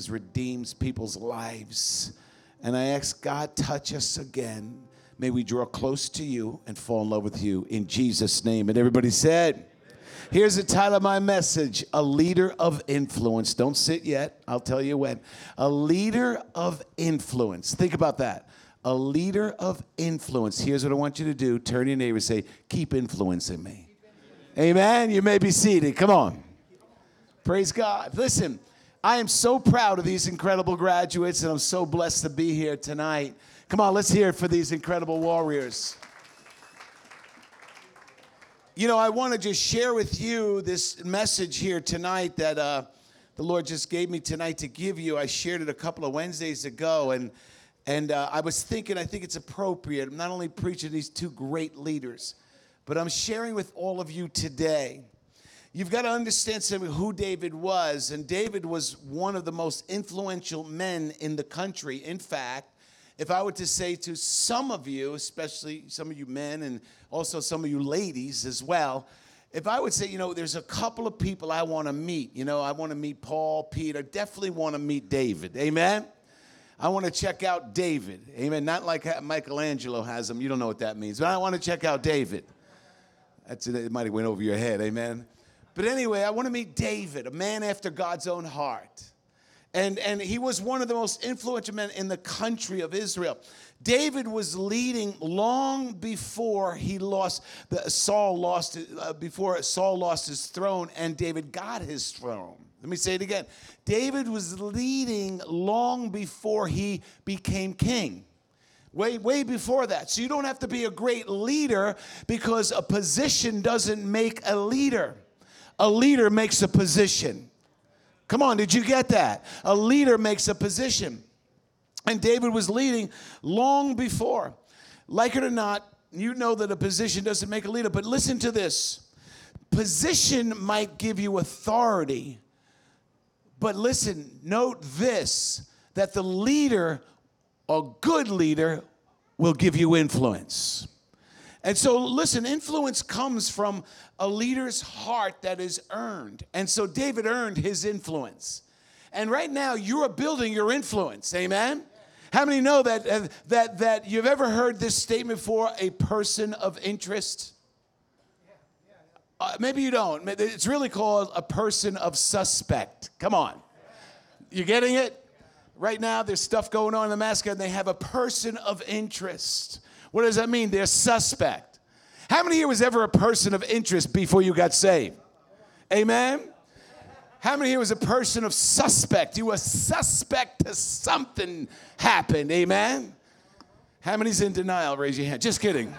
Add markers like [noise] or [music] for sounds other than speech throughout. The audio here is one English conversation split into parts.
sometimes redeems people's lives. And I ask God, touch us again. May we draw close to you and fall in love with you in Jesus' name. And everybody said, Here's the title of my message A Leader of Influence. Don't sit yet, I'll tell you when. A Leader of Influence. Think about that. A leader of influence. Here's what I want you to do turn to your neighbor and say, Keep influencing me. Amen. You may be seated. Come on. Praise God. Listen, I am so proud of these incredible graduates, and I'm so blessed to be here tonight. Come on, let's hear for these incredible warriors. You know, I want to just share with you this message here tonight that uh, the Lord just gave me tonight to give you. I shared it a couple of Wednesdays ago, and and uh, I was thinking, I think it's appropriate. I'm not only preaching these two great leaders, but I'm sharing with all of you today. You've got to understand who David was, and David was one of the most influential men in the country. In fact, if I were to say to some of you, especially some of you men and also some of you ladies as well, if I would say, you know, there's a couple of people I want to meet, you know, I want to meet Paul, Peter, definitely want to meet David. Amen? I want to check out David. Amen. Not like Michelangelo has him. You don't know what that means. But I want to check out David. That's it. It might have went over your head. Amen. But anyway, I want to meet David, a man after God's own heart. And, and he was one of the most influential men in the country of Israel. David was leading long before he lost the, Saul lost uh, before Saul lost his throne and David got his throne. Let me say it again. David was leading long before he became king. Way, way before that. So you don't have to be a great leader because a position doesn't make a leader. A leader makes a position. Come on, did you get that? A leader makes a position. And David was leading long before. Like it or not, you know that a position doesn't make a leader, but listen to this position might give you authority, but listen, note this that the leader, a good leader, will give you influence. And so, listen, influence comes from a leader's heart that is earned. And so, David earned his influence. And right now, you are building your influence. Amen? How many know that, uh, that, that you've ever heard this statement for a person of interest? Uh, maybe you don't. It's really called a person of suspect. Come on. You getting it? Right now, there's stuff going on in the mascot, and they have a person of interest. What does that mean? They're suspect. How many here was ever a person of interest before you got saved? Amen? How many here was a person of suspect? You were suspect to something happened. Amen? How many's in denial? Raise your hand. Just kidding.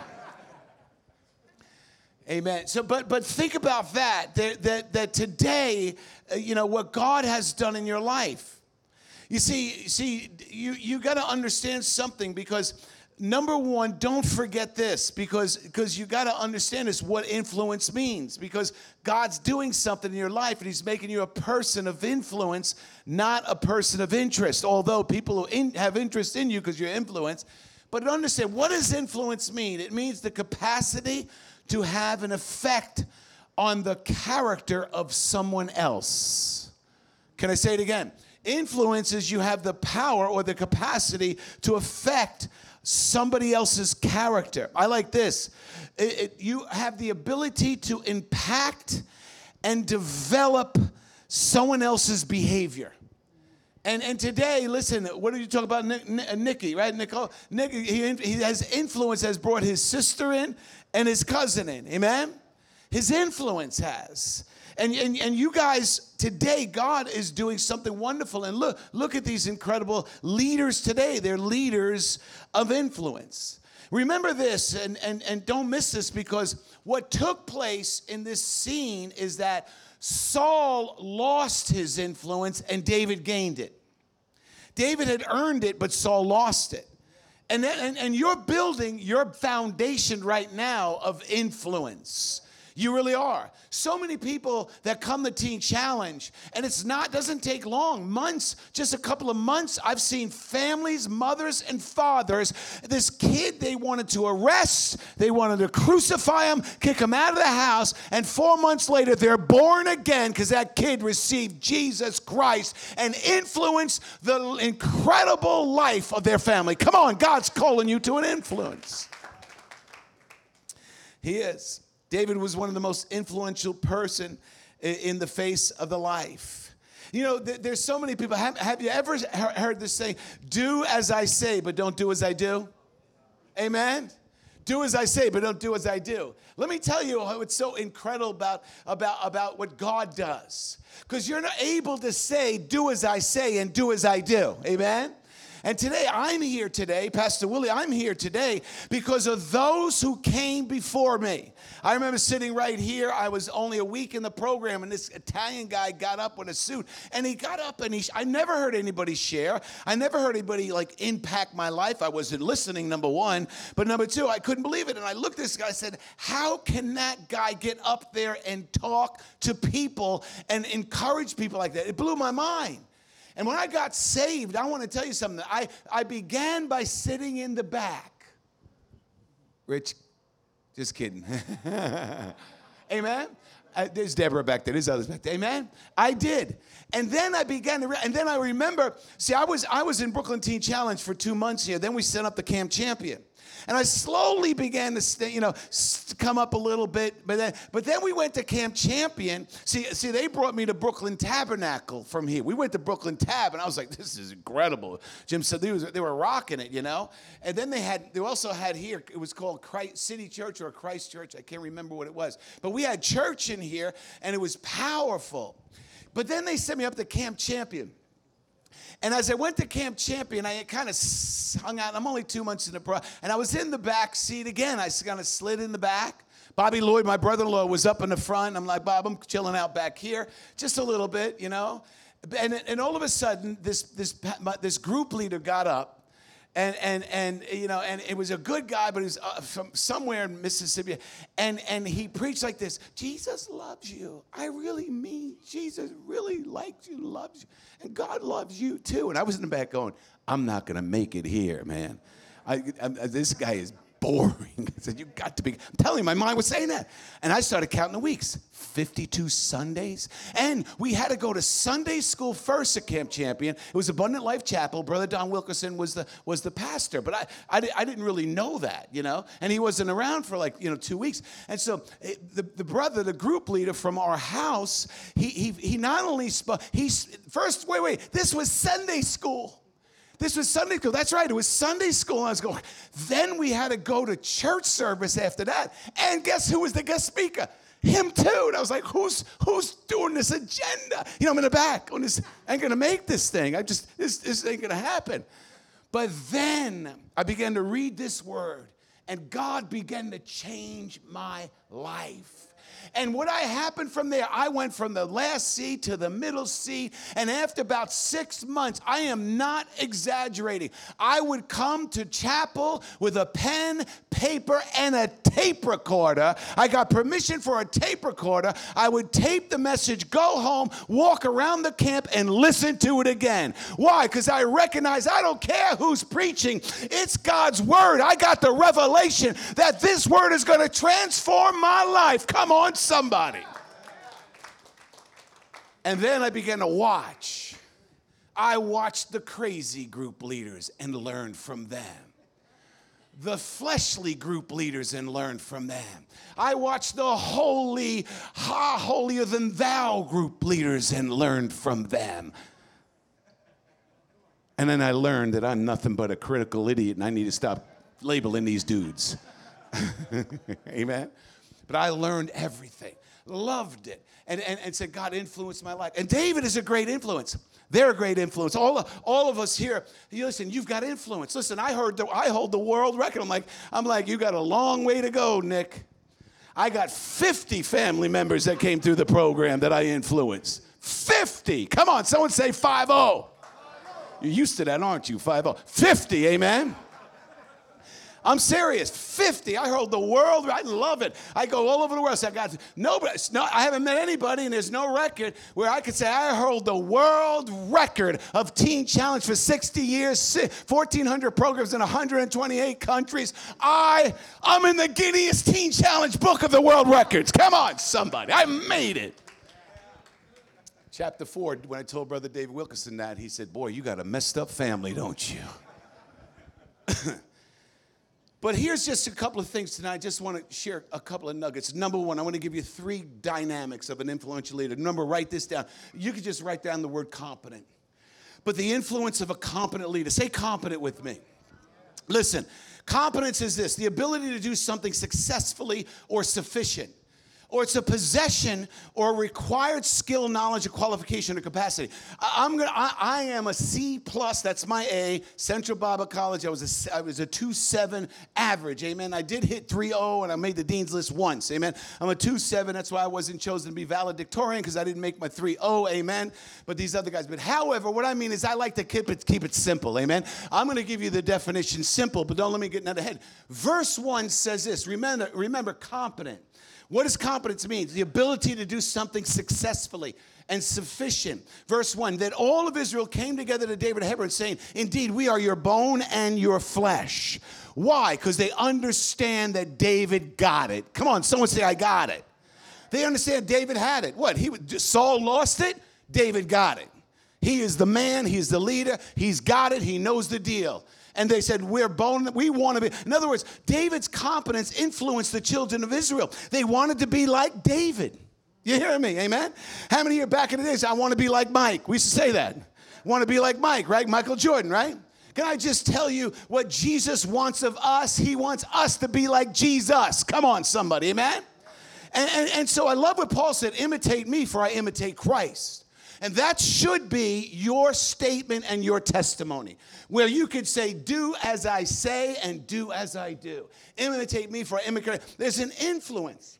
Amen. So, but but think about that. That that, that today, uh, you know what God has done in your life. You see, see, you you got to understand something because number one, don't forget this because because you got to understand this what influence means because God's doing something in your life and He's making you a person of influence, not a person of interest. Although people in, have interest in you because you're influence, but understand what does influence mean? It means the capacity to have an effect on the character of someone else. Can I say it again? Influence is you have the power or the capacity to affect somebody else's character. I like this. It, it, you have the ability to impact and develop someone else's behavior. And, and today, listen, what did you talk about Nick, Nicky, right? Nicole, Nick, he, he has influence, has brought his sister in and his cousin in. Amen? His influence has. And, and, and you guys, today, God is doing something wonderful. And look, look at these incredible leaders today. They're leaders of influence. Remember this and, and, and don't miss this because what took place in this scene is that Saul lost his influence and David gained it. David had earned it, but Saul lost it. And, and, and you're building your foundation right now of influence. You really are. So many people that come to Teen Challenge, and it's not doesn't take long, months, just a couple of months. I've seen families, mothers and fathers. This kid they wanted to arrest, they wanted to crucify him, kick him out of the house, and four months later they're born again because that kid received Jesus Christ and influenced the incredible life of their family. Come on, God's calling you to an influence. He is. David was one of the most influential person in the face of the life. You know, there's so many people. Have, have you ever heard this saying, do as I say, but don't do as I do? Amen? Do as I say, but don't do as I do. Let me tell you what's so incredible about, about, about what God does. Because you're not able to say, do as I say, and do as I do. Amen? And today, I'm here today, Pastor Willie, I'm here today because of those who came before me. I remember sitting right here. I was only a week in the program, and this Italian guy got up with a suit, and he got up and he, I never heard anybody share. I never heard anybody like impact my life. I wasn't listening, number one. But number two, I couldn't believe it. And I looked at this guy, I said, How can that guy get up there and talk to people and encourage people like that? It blew my mind. And when I got saved, I want to tell you something. I, I began by sitting in the back. Rich, just kidding. [laughs] Amen. Uh, there's Deborah back there. There's others back there. Amen. I did, and then I began to, re- and then I remember. See, I was I was in Brooklyn Teen Challenge for two months here. Then we set up the Camp Champion. And I slowly began to, stay, you know, come up a little bit. But then, but then we went to Camp Champion. See, see, they brought me to Brooklyn Tabernacle from here. We went to Brooklyn Tab, and I was like, this is incredible. Jim said they, was, they were rocking it, you know. And then they had, they also had here. It was called Christ, City Church or Christ Church. I can't remember what it was. But we had church in here, and it was powerful. But then they sent me up to Camp Champion. And as I went to Camp Champion, I kind of hung out. I'm only two months in the pro, and I was in the back seat again. I kind of slid in the back. Bobby Lloyd, my brother-in-law, was up in the front. I'm like, Bob, I'm chilling out back here, just a little bit, you know. And, and all of a sudden, this this this group leader got up and and and you know and it was a good guy but he was uh, from somewhere in mississippi. And and he preached like this jesus loves you. I really mean jesus really likes you loves you. And god loves you too. And i was in the back going i'm not gonna make it here man. I, I, this guy is boring. [laughs] I said, You got to be. I'm telling you, my mind was saying that. And I started counting the weeks 52 Sundays. And we had to go to Sunday school first at Camp Champion. It was Abundant Life Chapel. Brother Don Wilkerson was the, was the pastor. But I, I, I didn't really know that, you know? And he wasn't around for like, you know, two weeks. And so it, the, the brother, the group leader from our house, he, he, he not only spoke, he first, wait, wait, this was Sunday school. This was Sunday school. That's right. It was Sunday school. I was going. Then we had to go to church service after that. And guess who was the guest speaker? Him too. And I was like, who's who's doing this agenda? You know, I'm in the back. On this, I ain't gonna make this thing. I just this this ain't gonna happen. But then I began to read this word, and God began to change my life. And what I happened from there, I went from the last seat to the middle seat. And after about six months, I am not exaggerating. I would come to chapel with a pen, paper, and a tape recorder. I got permission for a tape recorder. I would tape the message, go home, walk around the camp, and listen to it again. Why? Because I recognize I don't care who's preaching, it's God's word. I got the revelation that this word is going to transform my life. Come on, somebody. And then I began to watch. I watched the crazy group leaders and learned from them. The fleshly group leaders and learned from them. I watched the holy, ha, holier than thou group leaders and learned from them. And then I learned that I'm nothing but a critical idiot and I need to stop labeling these dudes. [laughs] Amen. But I learned everything, loved it, and, and, and said, God influenced my life. And David is a great influence. They're a great influence. All all of us here, you listen, you've got influence. Listen, I heard the, I hold the world record. I'm like, I'm like, you got a long way to go, Nick. I got 50 family members that came through the program that I influenced. 50. Come on, someone say 5 0. You're used to that, aren't you? 5 0. 50, amen. I'm serious. 50. I hold the world. I love it. I go all over the world. So I got nobody. No, I haven't met anybody, and there's no record where I could say I hold the world record of Teen Challenge for 60 years, 1,400 programs in 128 countries. I, I'm in the Guinness Teen Challenge Book of the World Records. Come on, somebody. I made it. Chapter four. When I told Brother David Wilkerson that, he said, "Boy, you got a messed up family, don't you?" [laughs] But here's just a couple of things tonight. I just want to share a couple of nuggets. Number one, I want to give you three dynamics of an influential leader. Number, write this down. You could just write down the word competent. But the influence of a competent leader. Say competent with me. Listen, competence is this the ability to do something successfully or sufficient or it's a possession or a required skill, knowledge, or qualification or capacity. I, am gonna, I, I, am a C plus. That's my A. Central Bible College. I was a, I was a two seven average. Amen. I did hit 3.0 and I made the dean's list once. Amen. I'm a two seven. That's why I wasn't chosen to be valedictorian because I didn't make my 3.0. Amen. But these other guys. But however, what I mean is I like to keep it keep it simple. Amen. I'm to give you the definition simple, but don't let me get in ahead. Verse one says this. Remember, remember, competent. What does competence mean? The ability to do something successfully and sufficient. Verse 1 that all of Israel came together to David Hebron saying, Indeed, we are your bone and your flesh. Why? Because they understand that David got it. Come on, someone say, I got it. They understand David had it. What? He Saul lost it, David got it. He is the man, he's the leader, he's got it, he knows the deal and they said, We're bone, we want to be. In other words, David's competence influenced the children of Israel. They wanted to be like David. You hear me? Amen? How many you back in the days, I want to be like Mike? We used to say that. Want to be like Mike, right? Michael Jordan, right? Can I just tell you what Jesus wants of us? He wants us to be like Jesus. Come on, somebody, amen? And, and, and so I love what Paul said imitate me, for I imitate Christ. And that should be your statement and your testimony, where you could say, Do as I say and do as I do. Imitate me for I imitate. There's an influence.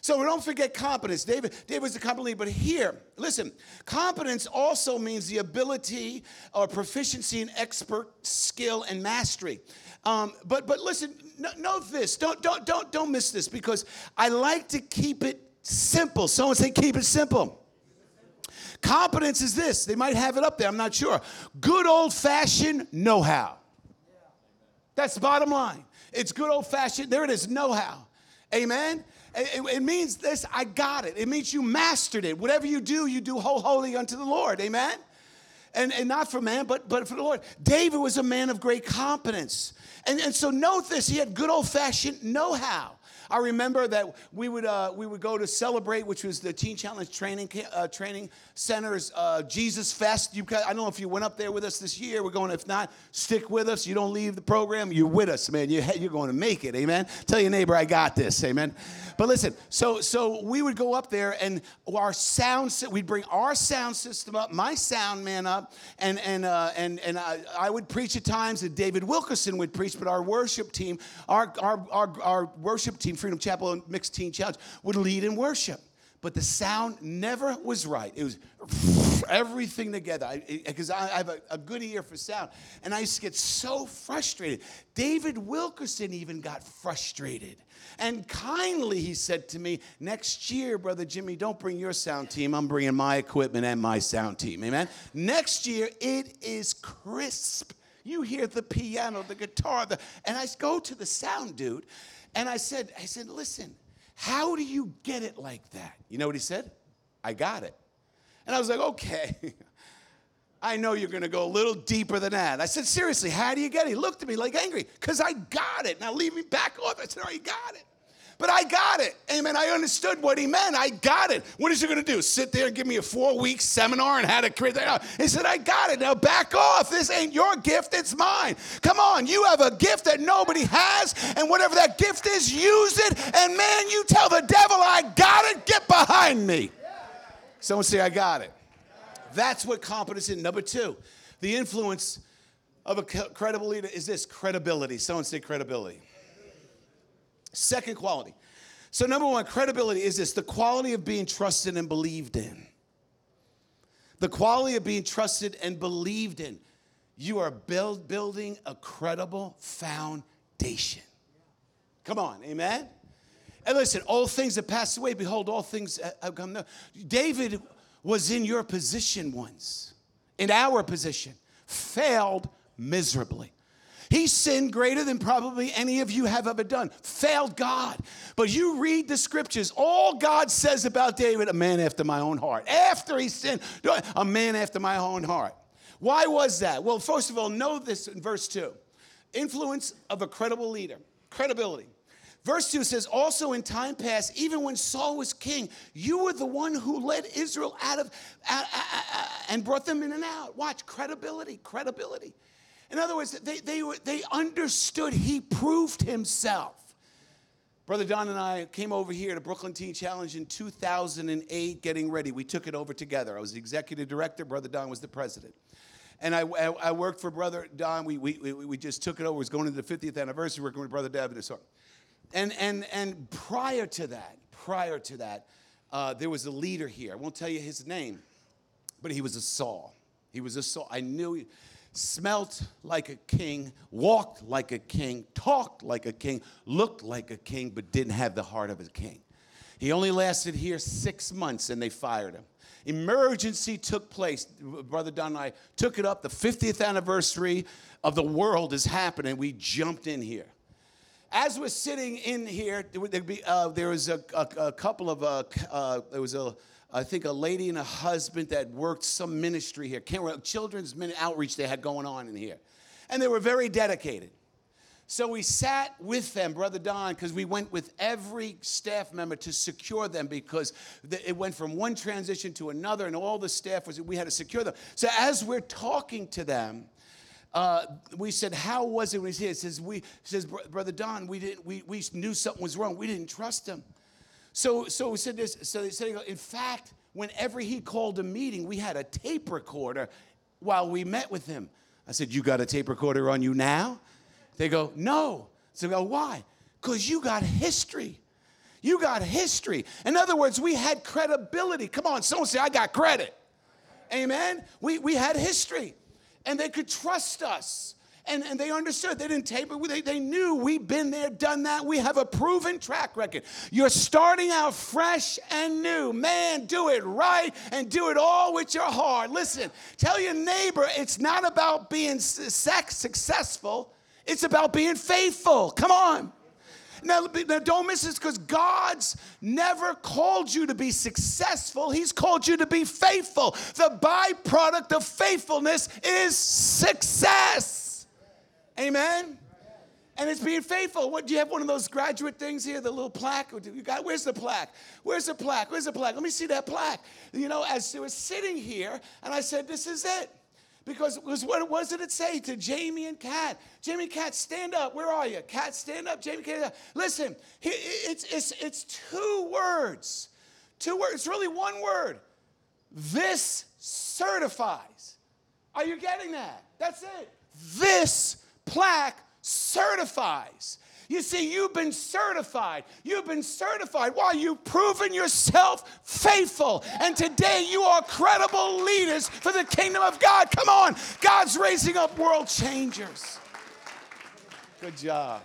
So we don't forget competence. David, David was a competent leader, but here, listen, competence also means the ability or proficiency in expert skill and mastery. Um, but but listen, know this. Don't don't don't don't miss this because I like to keep it simple. Someone say keep it simple. Competence is this. They might have it up there, I'm not sure. Good old fashioned know how. That's the bottom line. It's good old fashioned, there it is, know how. Amen? It, means this I got it. It means you mastered it. Whatever you do, you do whole holy unto the Lord. Amen? And, and not for man, but, but for the Lord. David was a man of great competence. And, and so note this he had good old fashioned know how. I remember that we would, uh, we would go to celebrate, which was the Teen Challenge Training, uh, training Center's uh, Jesus Fest. You, I don't know if you went up there with us this year. We're going, if not, stick with us. You don't leave the program. You're with us, man. You're, you're going to make it. Amen. Tell your neighbor, I got this. Amen. But listen, so, so we would go up there and our sound, we'd bring our sound system up, my sound man up, and, and, uh, and, and I, I would preach at times, and David Wilkerson would preach, but our worship team, our, our, our, our worship team, Freedom Chapel and Mixed Teen Challenge, would lead in worship. But the sound never was right. It was everything together. Because I, I, have a, a good ear for sound. And I used to get so frustrated. David Wilkerson even got frustrated. And kindly, he said to me, Next year, Brother Jimmy, don't bring your sound team. I'm bringing my equipment and my sound team. Amen. Next year, it is crisp. You hear the piano, the guitar, the, and I go to the sound dude. And I said, I said, listen, how do you get it like that? You know what he said? I got it. And I was like, okay. [laughs] I know you're to go a little deeper than that. I said, seriously, how do you get it? He looked at me like angry because I got it. Now leave me back off. I said, oh, you got it. But I got it. Amen. I understood what he meant. I got it. What is he going to do? Sit there and give me a four week seminar and how to create that? Uh, he said, I got it. Now back off. This ain't your gift, it's mine. Come on. You have a gift that nobody has. And whatever that gift is, use it. And man, you tell the devil, I got it. Get behind me. Someone say, I got it. That's what competence is. Number two, the influence of a credible leader is this credibility. Someone say credibility. Second quality. So, number one, credibility is this the quality of being trusted and believed in. The quality of being trusted and believed in. You are build, building a credible foundation. Come on, amen? And listen, all things have passed away. Behold, all things have come new. David was in your position once, in our position, failed miserably. He sinned greater than probably any of you have ever done, failed God. But you read the scriptures, all God says about David, a man after my own heart. After he sinned, a man after my own heart. Why was that? Well, first of all, know this in verse 2 influence of a credible leader, credibility. Verse 2 says, Also in time past, even when Saul was king, you were the one who led Israel out of uh, uh, uh, and brought them in and out. Watch, credibility, credibility. In other words, they, they, they understood he proved himself. Brother Don and I came over here to Brooklyn Teen Challenge in 2008, getting ready. We took it over together. I was the executive director, Brother Don was the president. And I, I, I worked for Brother Don. We, we, we, we just took it over. It was going into the 50th anniversary, working with Brother David. And, and, and prior to that, prior to that, uh, there was a leader here. I won't tell you his name, but he was a Saul. He was a Saul. I knew he, smelt like a king, walked like a king, talked like a king, looked like a king, but didn't have the heart of a king. He only lasted here six months and they fired him. Emergency took place. Brother Don and I took it up. The 50th anniversary of the world is happening. We jumped in here. As we're sitting in here, there, be, uh, there was a, a, a couple of, uh, uh, there was a, I think a lady and a husband that worked some ministry here, children's outreach they had going on in here. And they were very dedicated. So we sat with them, Brother Don, because we went with every staff member to secure them because it went from one transition to another, and all the staff was, we had to secure them. So as we're talking to them, uh, we said, How was it when here? He says, we, says Brother Don, we, didn't, we, we knew something was wrong. We didn't trust him. So, so we said this. So they said, in fact, whenever he called a meeting, we had a tape recorder while we met with him. I said, You got a tape recorder on you now? They go, No. So I go, Why? Because you got history. You got history. In other words, we had credibility. Come on, someone say, I got credit. Amen. We, we had history, and they could trust us and, and they understood. They didn't tape it. They, they knew we've been there, done that. We have a proven track record. You're starting out fresh and new. Man, do it right and do it all with your heart. Listen, tell your neighbor it's not about being sex successful, it's about being faithful. Come on. Now, now, don't miss this because God's never called you to be successful. He's called you to be faithful. The byproduct of faithfulness is success. Amen? And it's being faithful. What do you have one of those graduate things here, the little plaque? You got where's the plaque? Where's the plaque? Where's the plaque? Let me see that plaque. You know, as I was sitting here, and I said, This is it. Because it was what, what did it say to Jamie and Kat? Jamie and Kat, stand up. Where are you? Kat, stand up. Jamie, Kat, listen. It's, it's, it's two words. Two words. It's really one word. This certifies. Are you getting that? That's it. This plaque certifies. You see, you've been certified. You've been certified. Why? You've proven yourself faithful. And today you are credible leaders for the kingdom of God. Come on. God's raising up world changers. Good job.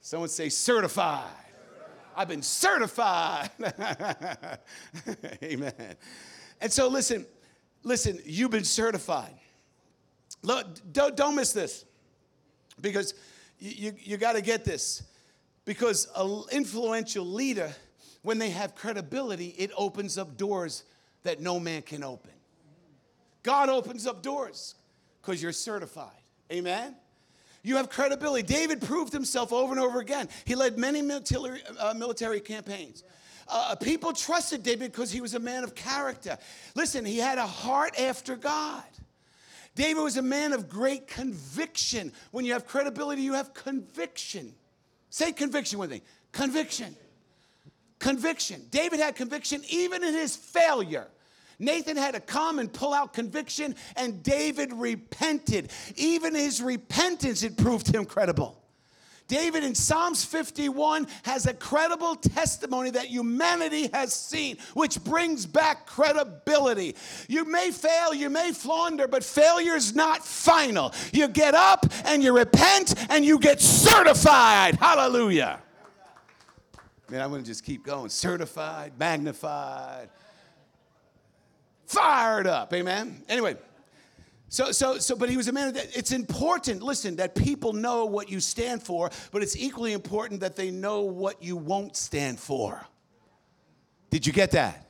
Someone say certified. I've been certified. [laughs] Amen. And so listen, listen, you've been certified. Look, don't, don't miss this because you, you, you got to get this. Because an influential leader, when they have credibility, it opens up doors that no man can open. God opens up doors because you're certified. Amen? You have credibility. David proved himself over and over again. He led many military, uh, military campaigns. Uh, people trusted David because he was a man of character. Listen, he had a heart after God. David was a man of great conviction. When you have credibility, you have conviction. Say conviction with me. Conviction. Conviction. David had conviction even in his failure. Nathan had to come and pull out conviction, and David repented. Even his repentance, it proved him credible. David in Psalms 51 has a credible testimony that humanity has seen, which brings back credibility. You may fail, you may flounder, but failure is not final. You get up and you repent and you get certified. Hallelujah. Man, I'm going to just keep going. Certified, magnified, fired up. Amen. Anyway. So, so, so, but he was a man that it's important, listen, that people know what you stand for, but it's equally important that they know what you won't stand for. Did you get that?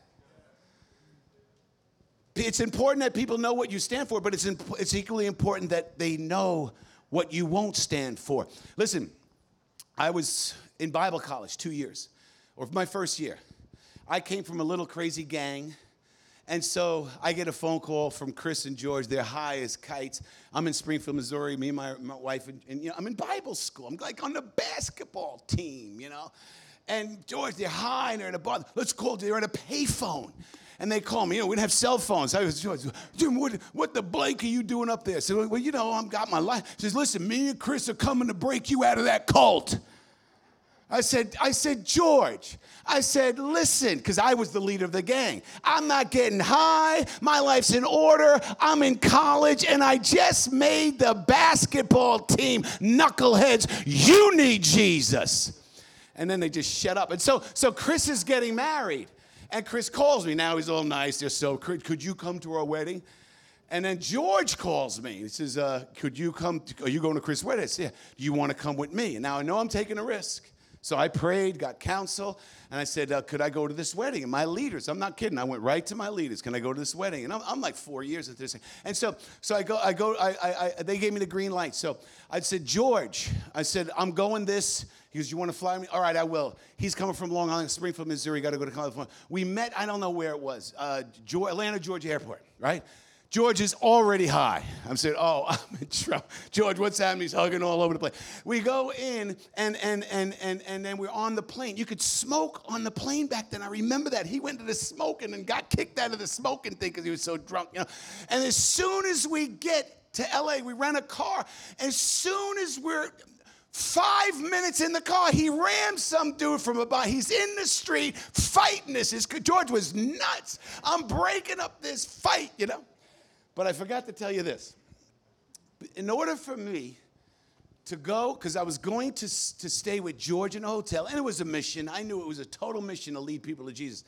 It's important that people know what you stand for, but it's, imp- it's equally important that they know what you won't stand for. Listen, I was in Bible college two years, or my first year. I came from a little crazy gang and so I get a phone call from Chris and George. They're high as kites. I'm in Springfield, Missouri. Me and my, my wife, and, and, you know, I'm in Bible school. I'm like on the basketball team, you know. And George, they're high and they're in a bar. Let's call. They're at a payphone. And they call me. You know, we didn't have cell phones. I was, George, Jim, what, what the blank are you doing up there? So, well, you know, I've got my life. He says, listen, me and Chris are coming to break you out of that cult. I said, I said, George, I said, listen, because I was the leader of the gang. I'm not getting high. My life's in order. I'm in college and I just made the basketball team. Knuckleheads, you need Jesus. And then they just shut up. And so, so Chris is getting married. And Chris calls me. Now he's all nice. They're so, could you come to our wedding? And then George calls me. He says, uh, Could you come? To, are you going to Chris' wedding? I said, Yeah. Do you want to come with me? And now I know I'm taking a risk. So I prayed, got counsel, and I said, uh, Could I go to this wedding? And my leaders, I'm not kidding, I went right to my leaders. Can I go to this wedding? And I'm, I'm like four years at this. And so, so I go, I go, I, I, I, they gave me the green light. So I said, George, I said, I'm going this. He goes, You want to fly me? All right, I will. He's coming from Long Island, Springfield, Missouri. Got to go to California. We met, I don't know where it was, uh, Atlanta, Georgia Airport, right? George is already high. I'm saying, oh, [laughs] I'm in trouble. George, what's happening? He's hugging all over the place. We go in and and and and and then we're on the plane. You could smoke on the plane back then. I remember that. He went to the smoking and got kicked out of the smoking thing because he was so drunk, you know. And as soon as we get to LA, we rent a car. As soon as we're Five minutes in the car, he rams some dude from a bar. He's in the street fighting this. His, George was nuts. I'm breaking up this fight, you know. But I forgot to tell you this. In order for me to go, because I was going to, to stay with George in a hotel, and it was a mission. I knew it was a total mission to lead people to Jesus.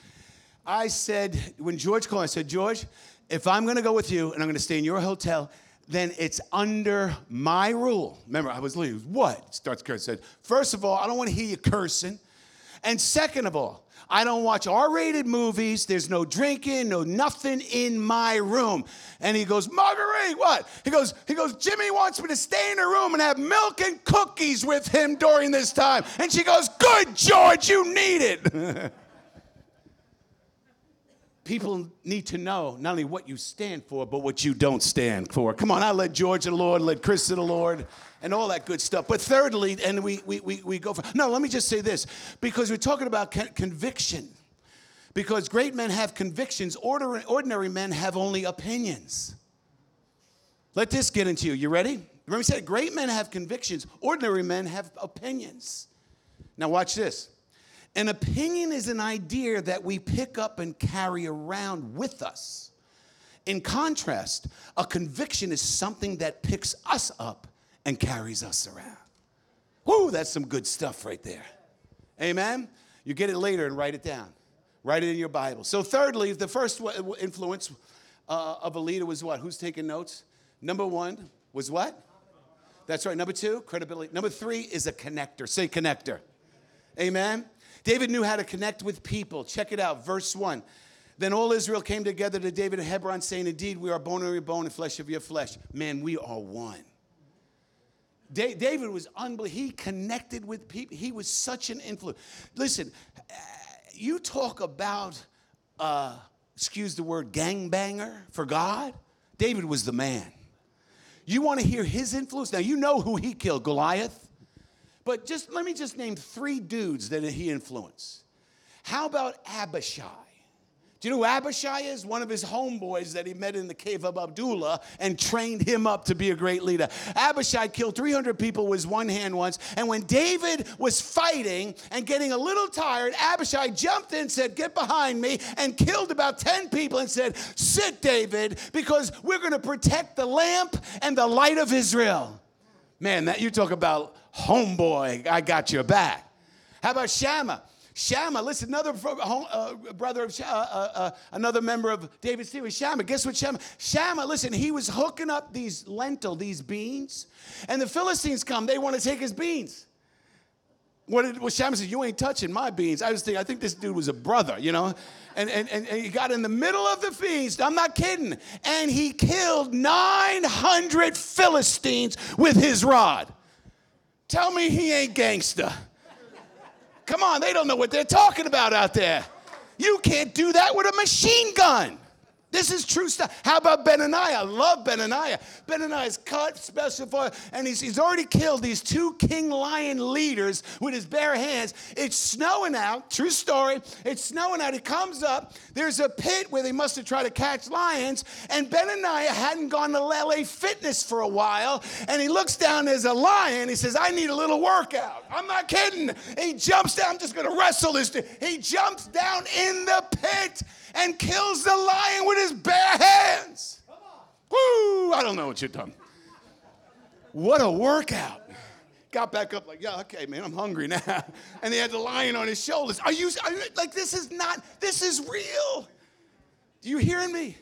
I said, when George called, I said, George, if I'm going to go with you and I'm going to stay in your hotel, then it's under my rule. Remember, I was leaving. What? Starts cursing. Said, first of all, I don't want to hear you cursing. And second of all, I don't watch R rated movies. There's no drinking, no nothing in my room. And he goes, Marguerite, what? He goes, he goes, Jimmy wants me to stay in her room and have milk and cookies with him during this time. And she goes, Good, George, you need it. [laughs] people need to know not only what you stand for, but what you don't stand for. Come on, I led George to the Lord, led Chris to the Lord, and all that good stuff. But thirdly, and we, we, we, we go for, no, let me just say this, because we're talking about conviction. Because great men have convictions, ordinary men have only opinions. Let this get into you. You ready? Remember, we said great men have convictions, ordinary men have opinions. Now, watch this. An opinion is an idea that we pick up and carry around with us. In contrast, a conviction is something that picks us up and carries us around. Whoo, that's some good stuff right there. Amen? You get it later and write it down. Write it in your Bible. So, thirdly, the first influence uh, of a leader was what? Who's taking notes? Number one was what? That's right. Number two, credibility. Number three is a connector. Say connector. Amen. David knew how to connect with people. Check it out, verse 1. Then all Israel came together to David at Hebron, saying, Indeed, we are bone of your bone and flesh of your flesh. Man, we are one. David was unbelievable. He connected with people. He was such an influence. Listen, you talk about, uh, excuse the word, gangbanger for God. David was the man. You want to hear his influence? Now, you know who he killed Goliath. But just let me just name three dudes that he influenced. How about Abishai? Do you know who Abishai is? One of his homeboys that he met in the cave of Adullam and trained him up to be a great leader. Abishai killed 300 people with one hand once. And when David was fighting and getting a little tired, Abishai jumped in, said, Get behind me, and killed about 10 people and said, Sit, David, because we're going to protect the lamp and the light of Israel. Man, that you talk about homeboy, I got your back. How about Shammah? Shammah, listen, another uh, brother of uh, uh, uh, another member of David's team was Shammah. Guess what Shammah? Shammah, listen, he was hooking up these lentil, these beans, and the Philistines come. They want to take his beans. What did well, Shammah said, You ain't touching my beans. I was thinking, I think this dude was a brother, you know? And, and, and, and he got in the middle of the feast. I'm not kidding. And he killed 900 Philistines with his rod. Tell me he ain't gangster. Come on, they don't know what they're talking about out there. You can't do that with a machine gun. This is true stuff. How about Benaniah? I love Benaniah. Benaniah's cut special for, and he's, he's already killed these two king lion leaders with his bare hands. It's snowing out. True story. It's snowing out. He comes up. There's a pit where they must have tried to catch lions, and Benaniah hadn't gone to LA Fitness for a while, and he looks down. There's a lion. He says, "I need a little workout." I'm not kidding. He jumps down. I'm just going to wrestle this. He jumps down in the pit and kills the lion with his bare hands. Woo! I don't know what you've done. What a workout. Got back up like, yeah, okay, man, I'm hungry now. [laughs] And he had the lion on his shoulders. Are you, are you like, this is not, this is real. Do you hearing me?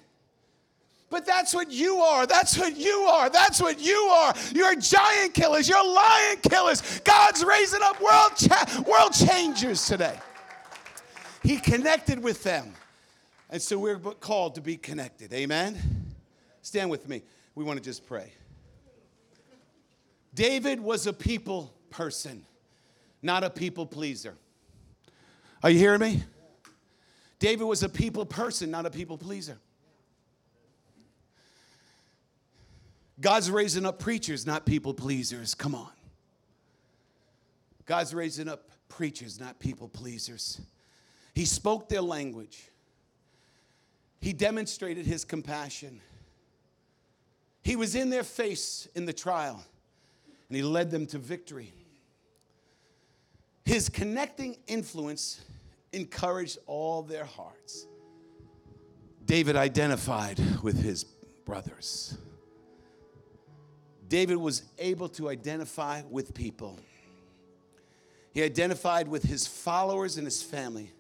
But that's what you are. That's what you are. That's what you are. You're giant killers. You're lion killers. God's raising up world, cha- world changers today. He connected with them. And so we're called to be connected. Amen? Stand with me. We want to just pray. David was a people person, not a people pleaser. Are you hearing me? David was a people person, not a people pleaser. God's raising up preachers, not people pleasers. Come on. God's raising up preachers, not people pleasers. He spoke their language. He demonstrated his compassion. He was in their face in the trial, and he led them to victory. His connecting influence encouraged all their hearts. David identified with his brothers. David was able to identify with people. He identified with his followers and his family,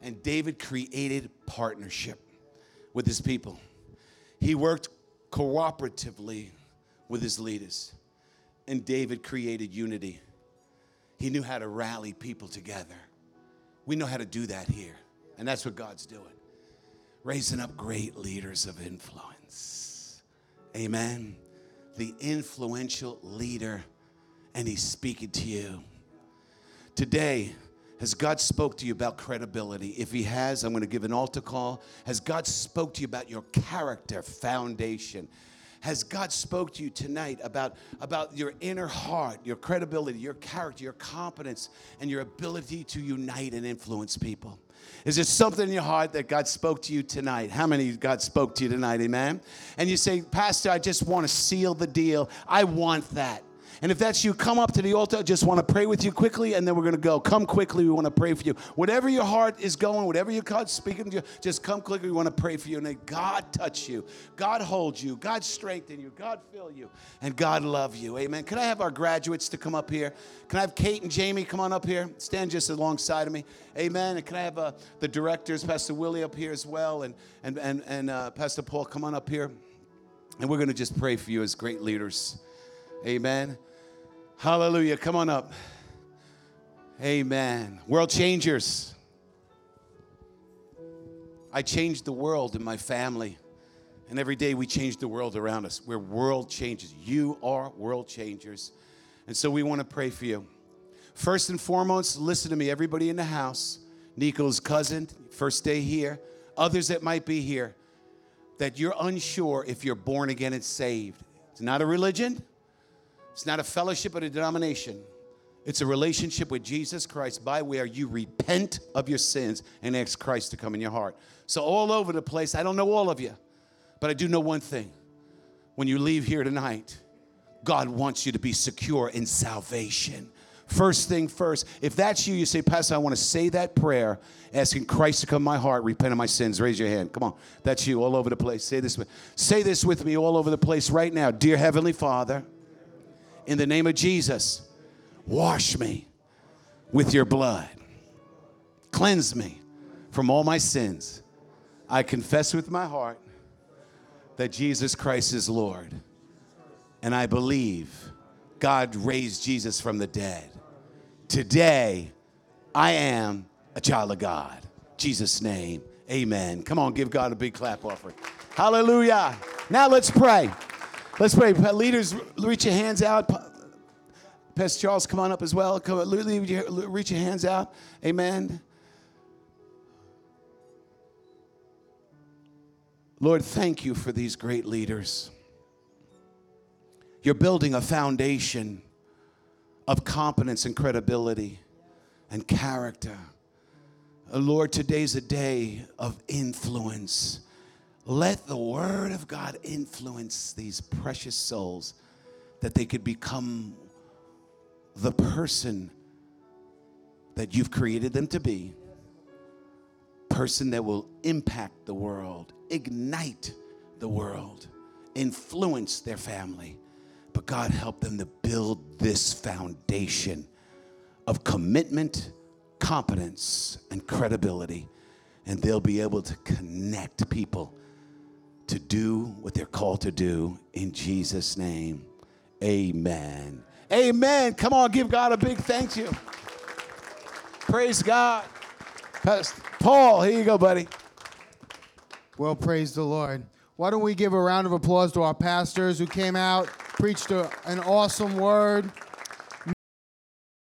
and David created partnership with his people. He worked cooperatively with his leaders. And David created unity. He knew how to rally people together. We know how to do that here. And that's what God's doing raising up great leaders of influence. Amen. The influential leader, and he's speaking to you. Today, has God spoke to you about credibility? If he has, I'm going to give an altar call. Has God spoke to you about your character foundation? Has God spoke to you tonight about, about your inner heart, your credibility, your character, your competence, and your ability to unite and influence people? Is there something in your heart that God spoke to you tonight? How many God spoke to you tonight? Amen. And you say, Pastor, I just want to seal the deal. I want that. And if that's you, come up to the altar. Just want to pray with you quickly, and then we're going to go. Come quickly. We want to pray for you. Whatever your heart is going, whatever your God's speaking to you, just come quickly. We want to pray for you. And then God touch you, God hold you, God strengthen you, God fill you, and God love you. Amen. Can I have our graduates to come up here? Can I have Kate and Jamie come on up here? Stand just alongside of me. Amen. And can I have uh, the directors, Pastor Willie, up here as well, and and and and uh, Pastor Paul, come on up here. And we're going to just pray for you as great leaders. Amen. Hallelujah. Come on up. Amen. World changers. I changed the world in my family. And every day we change the world around us. We're world changers. You are world changers. And so we want to pray for you. First and foremost, listen to me, everybody in the house, Nico's cousin, first day here, others that might be here, that you're unsure if you're born again and saved. It's not a religion, it's not a fellowship or a denomination. It's a relationship with Jesus Christ by where you repent of your sins and ask Christ to come in your heart. So, all over the place, I don't know all of you, but I do know one thing. When you leave here tonight, God wants you to be secure in salvation. First thing first, if that's you, you say, Pastor, I want to say that prayer, asking Christ to come in my heart, repent of my sins. Raise your hand. Come on. That's you all over the place. Say this with, say this with me all over the place right now. Dear Heavenly Father, in the name of Jesus, wash me with your blood. Cleanse me from all my sins. I confess with my heart that Jesus Christ is Lord. And I believe God raised Jesus from the dead. Today, I am a child of God. Jesus' name, amen. Come on, give God a big clap offering. Hallelujah. Now let's pray. Let's pray. Leaders, reach your hands out. Pastor Charles, come on up as well. Come, reach your hands out. Amen. Lord, thank you for these great leaders. You're building a foundation of competence and credibility and character. Uh, Lord, today's a day of influence. Let the Word of God influence these precious souls that they could become the person that you've created them to be. Person that will impact the world, ignite the world, influence their family but God help them to build this foundation of commitment, competence, and credibility. And they'll be able to connect people to do what they're called to do in Jesus' name. Amen. Amen. Come on, give God a big thank you. Praise God. Paul, here you go, buddy. Well, praise the Lord. Why don't we give a round of applause to our pastors who came out preached a, an awesome word.